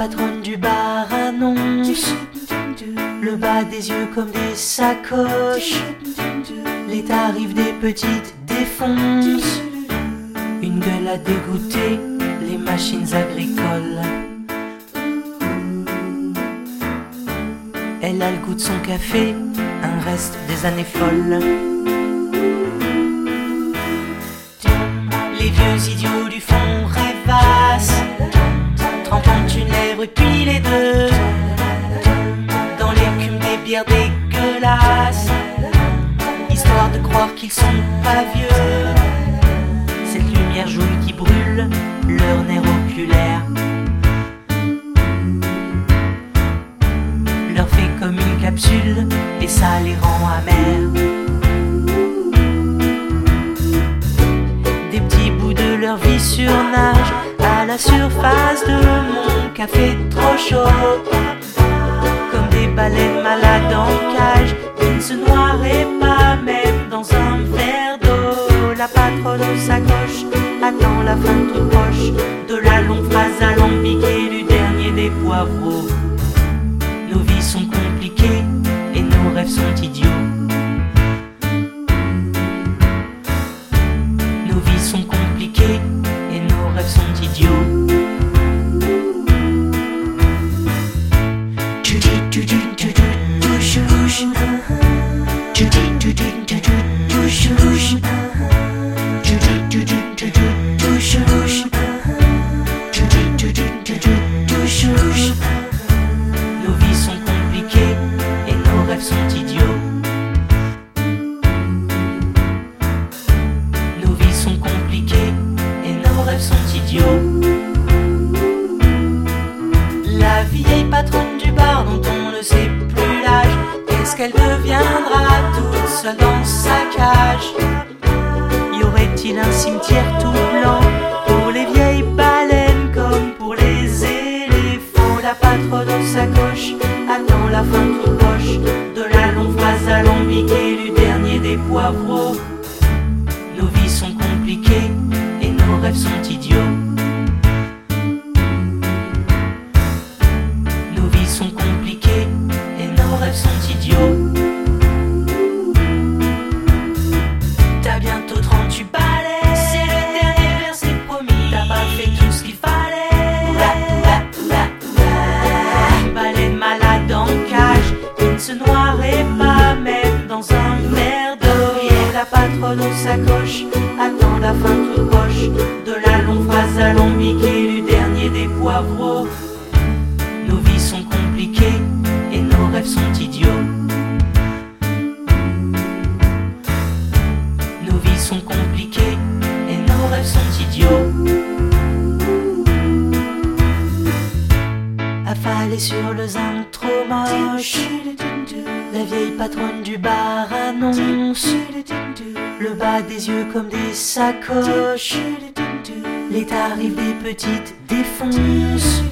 patronne du bar annonce le bas des yeux comme des sacoches. Les tarifs des petites défoncent. Une gueule à dégoûter les machines agricoles. Elle a le goût de son café, un reste des années folles. Les vieux idiots du fond rêvassent, et puis les deux, dans l'écume des bières dégueulasses, histoire de croire qu'ils sont pas vieux. Cette lumière jaune qui brûle leur nerf oculaire. Leur fait comme une capsule et ça les rend amers. Des petits bouts de leur vie surnagent à la surface de mon café trop chaud. Comme des baleines malades en cage, qui ne se noieraient pas même dans un verre d'eau. La patronne au Nos qu'elle deviendra toute seule dans sa cage Y aurait-il un cimetière tout blanc pour les vieilles baleines comme pour les éléphants? La patronne dans sa coche attend la fin toute proche de la longue phrase alambiquée du dernier des poivreaux. Nos vies sont compliquées tout ce qu'il fallait. Une baleine malade en cage, qui ne se noirait pas même dans un verre d'eau. La patronne au sacoche attend la fin toute proche de la longue phrase alambiquée du dernier des poivreaux. Affalée sur le zinc trop moche, la vieille patronne du bar annonce le bas des yeux comme des sacoches. Les tarifs des petites défoncent.